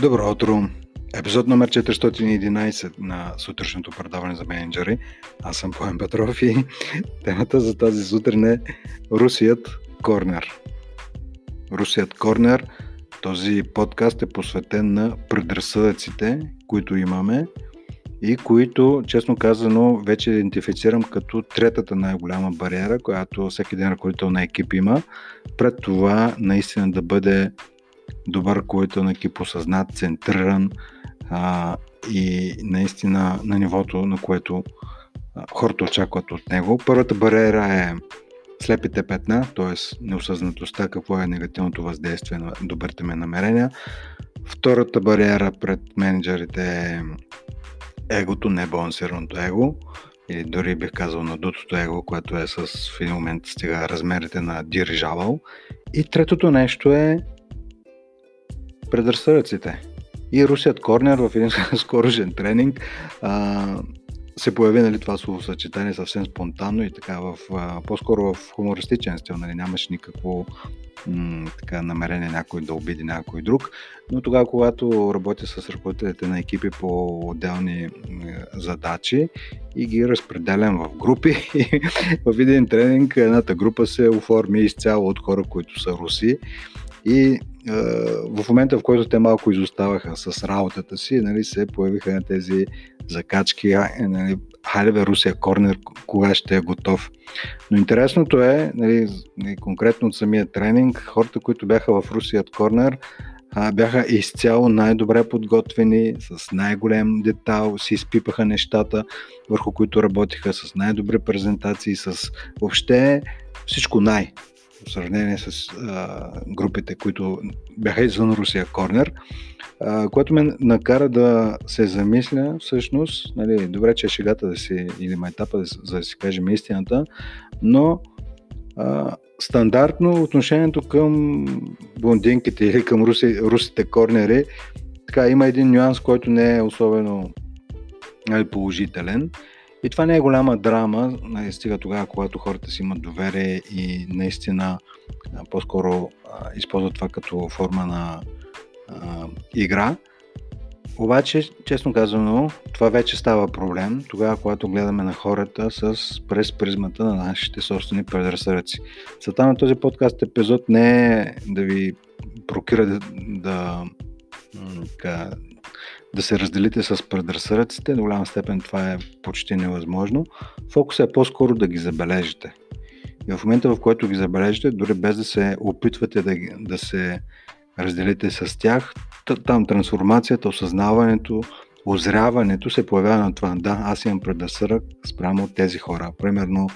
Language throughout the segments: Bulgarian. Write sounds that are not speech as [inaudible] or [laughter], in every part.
Добро утро! Епизод номер 411 на сутрешното предаване за менеджери. Аз съм Поем Петров и темата за тази сутрин е Русият Корнер. Русият Корнер, този подкаст е посветен на предразсъдъците, които имаме и които, честно казано, вече идентифицирам като третата най-голяма бариера, която всеки един ръководител на екип има, пред това наистина да бъде добър ръководител на екип, осъзнат, центриран а, и наистина на нивото, на което хората очакват от него. Първата бариера е слепите петна, т.е. неосъзнатостта, какво е негативното въздействие на добрите ми намерения. Втората бариера пред менеджерите е егото, небалансираното его, или дори бих казал надутото его, което е с в един момент стига размерите на дирижавал. И третото нещо е предразсъдъците. И Русият Корнер в един [laughs] скорожен тренинг а, се появи нали, това словосъчетание съвсем спонтанно и така в, а, по-скоро в хумористичен стил. Нали, нямаш никакво м- така, намерение някой да обиди някой друг. Но тогава, когато работя с ръководителите на екипи по отделни задачи и ги разпределям в групи, [laughs] в един тренинг едната група се оформи изцяло от хора, които са руси и в момента, в който те малко изоставаха с работата си, нали, се появиха на тези закачки, нали, хайде бе, Русия Корнер, кога ще е готов. Но интересното е, нали, нали, конкретно от самия тренинг, хората, които бяха в Русият Корнер, бяха изцяло най-добре подготвени, с най-голем детал, си изпипаха нещата, върху които работиха, с най-добри презентации, с въобще всичко най в сравнение с а, групите, които бяха извън Русия Корнер, а, което ме накара да се замисля всъщност, нали, добре, че е шегата да си, или майтапа, да, за да си кажем истината, но а, стандартно отношението към блондинките или към руси, русите корнери, така има един нюанс, който не е особено нали, положителен. И това не е голяма драма, нали, стига тогава, когато хората си имат доверие и наистина по-скоро използват това като форма на игра. Обаче, честно казано, това вече става проблем, тогава, когато гледаме на хората с, през призмата на нашите собствени предразсъдъци. Целта на този подкаст епизод не е да ви прокира да, да, да се разделите с предразсъдъците. До голяма степен това е почти невъзможно. Фокусът е по-скоро да ги забележите. И в момента, в който ги забележите, дори без да се опитвате да, да се разделите с тях, там трансформацията, осъзнаването, озряването се появява на това. Да, аз имам предразсъдък спрямо от тези хора. Примерно,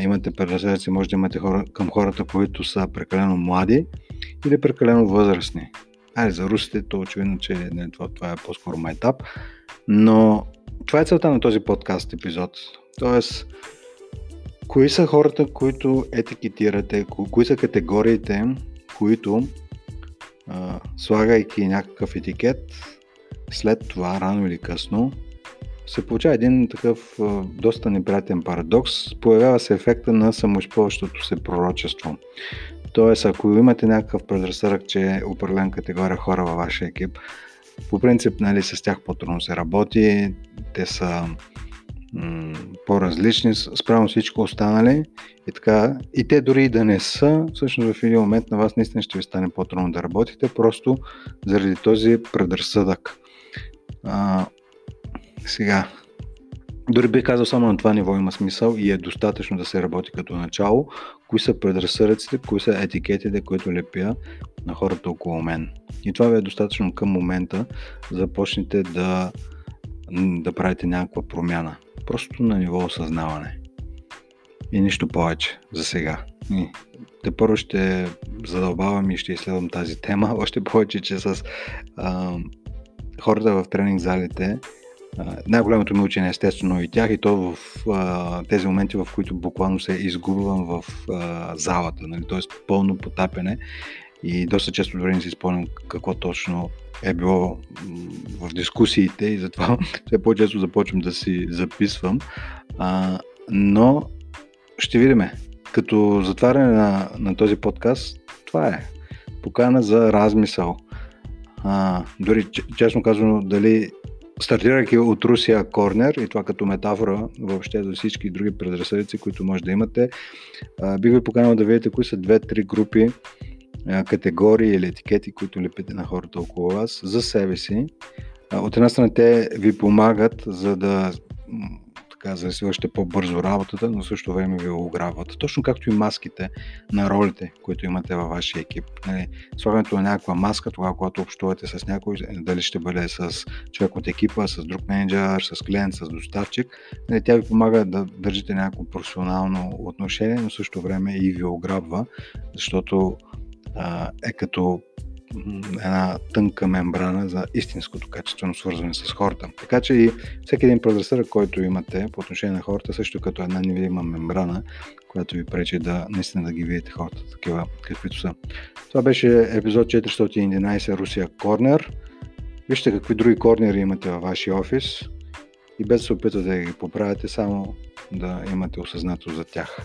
имате предразсъдъци, може да имате хора, към хората, които са прекалено млади или прекалено възрастни. Айде, за русите, то очевидно, че не, това, това е по-скоро майтап. Но това е целта на този подкаст епизод. Тоест, кои са хората, които етикетирате, ко- кои са категориите, които а, слагайки някакъв етикет, след това, рано или късно, се получава един такъв а, доста неприятен парадокс. Появява се ефекта на самоизползващото се пророчество. Тоест, ако имате някакъв предразсъдък, че е определен категория хора във вашия екип, по принцип, нали, с тях по-трудно се работи, те са м- по-различни спрямо всичко останали и така. И те дори и да не са, всъщност в един момент на вас наистина ще ви стане по-трудно да работите, просто заради този предразсъдък. А, сега, дори бих казал само на това ниво има смисъл и е достатъчно да се работи като начало. Кои са предразсъдъците, кои са етикетите, които лепя на хората около мен. И това ви е достатъчно към момента да започнете да, да правите някаква промяна. Просто на ниво осъзнаване. И нищо повече за сега. И те първо ще задълбавам и ще изследвам тази тема, [laughs] още повече, че с а, хората в тренинг залите най-голямото ми учене естествено и тях и то в а, тези моменти, в които буквално се изгубвам в а, залата, нали? т.е. пълно потапене и доста често дори не си спомням какво точно е било в дискусиите и затова [laughs] все по-често започвам да си записвам. А, но ще видим. Като затваряне на, на този подкаст, това е покана за размисъл. а, дори честно казано, дали стартирайки от Русия Корнер и това като метафора въобще за всички други предразсъдици, които може да имате, бих ви поканал да видите кои са две-три групи категории или етикети, които лепите на хората около вас за себе си. От една страна те ви помагат за да така, за да си вършите по-бързо работата, но също време ви ограбват. Точно както и маските на ролите, които имате във вашия екип. Нали, слагането на някаква маска, тогава, когато общувате с някой, дали ще бъде с човек от екипа, с друг менеджер, с клиент, с доставчик, нали, тя ви помага да държите някакво професионално отношение, но също време и ви ограбва, защото а, е като една тънка мембрана за истинското качествено свързване с хората. Така че и всеки един предразсъдък, който имате по отношение на хората, също като една невидима мембрана, която ви пречи да наистина да ги видите хората такива, каквито са. Това беше епизод 411 Русия Корнер. Вижте какви други корнери имате във вашия офис и без да се опитвате да ги поправяте, само да имате осъзнато за тях.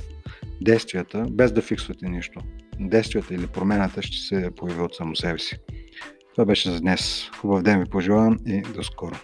Действията, без да фиксвате нищо, действията или промената ще се появи от само себе си. Това беше за днес. Хубав ден ви пожелавам и до скоро.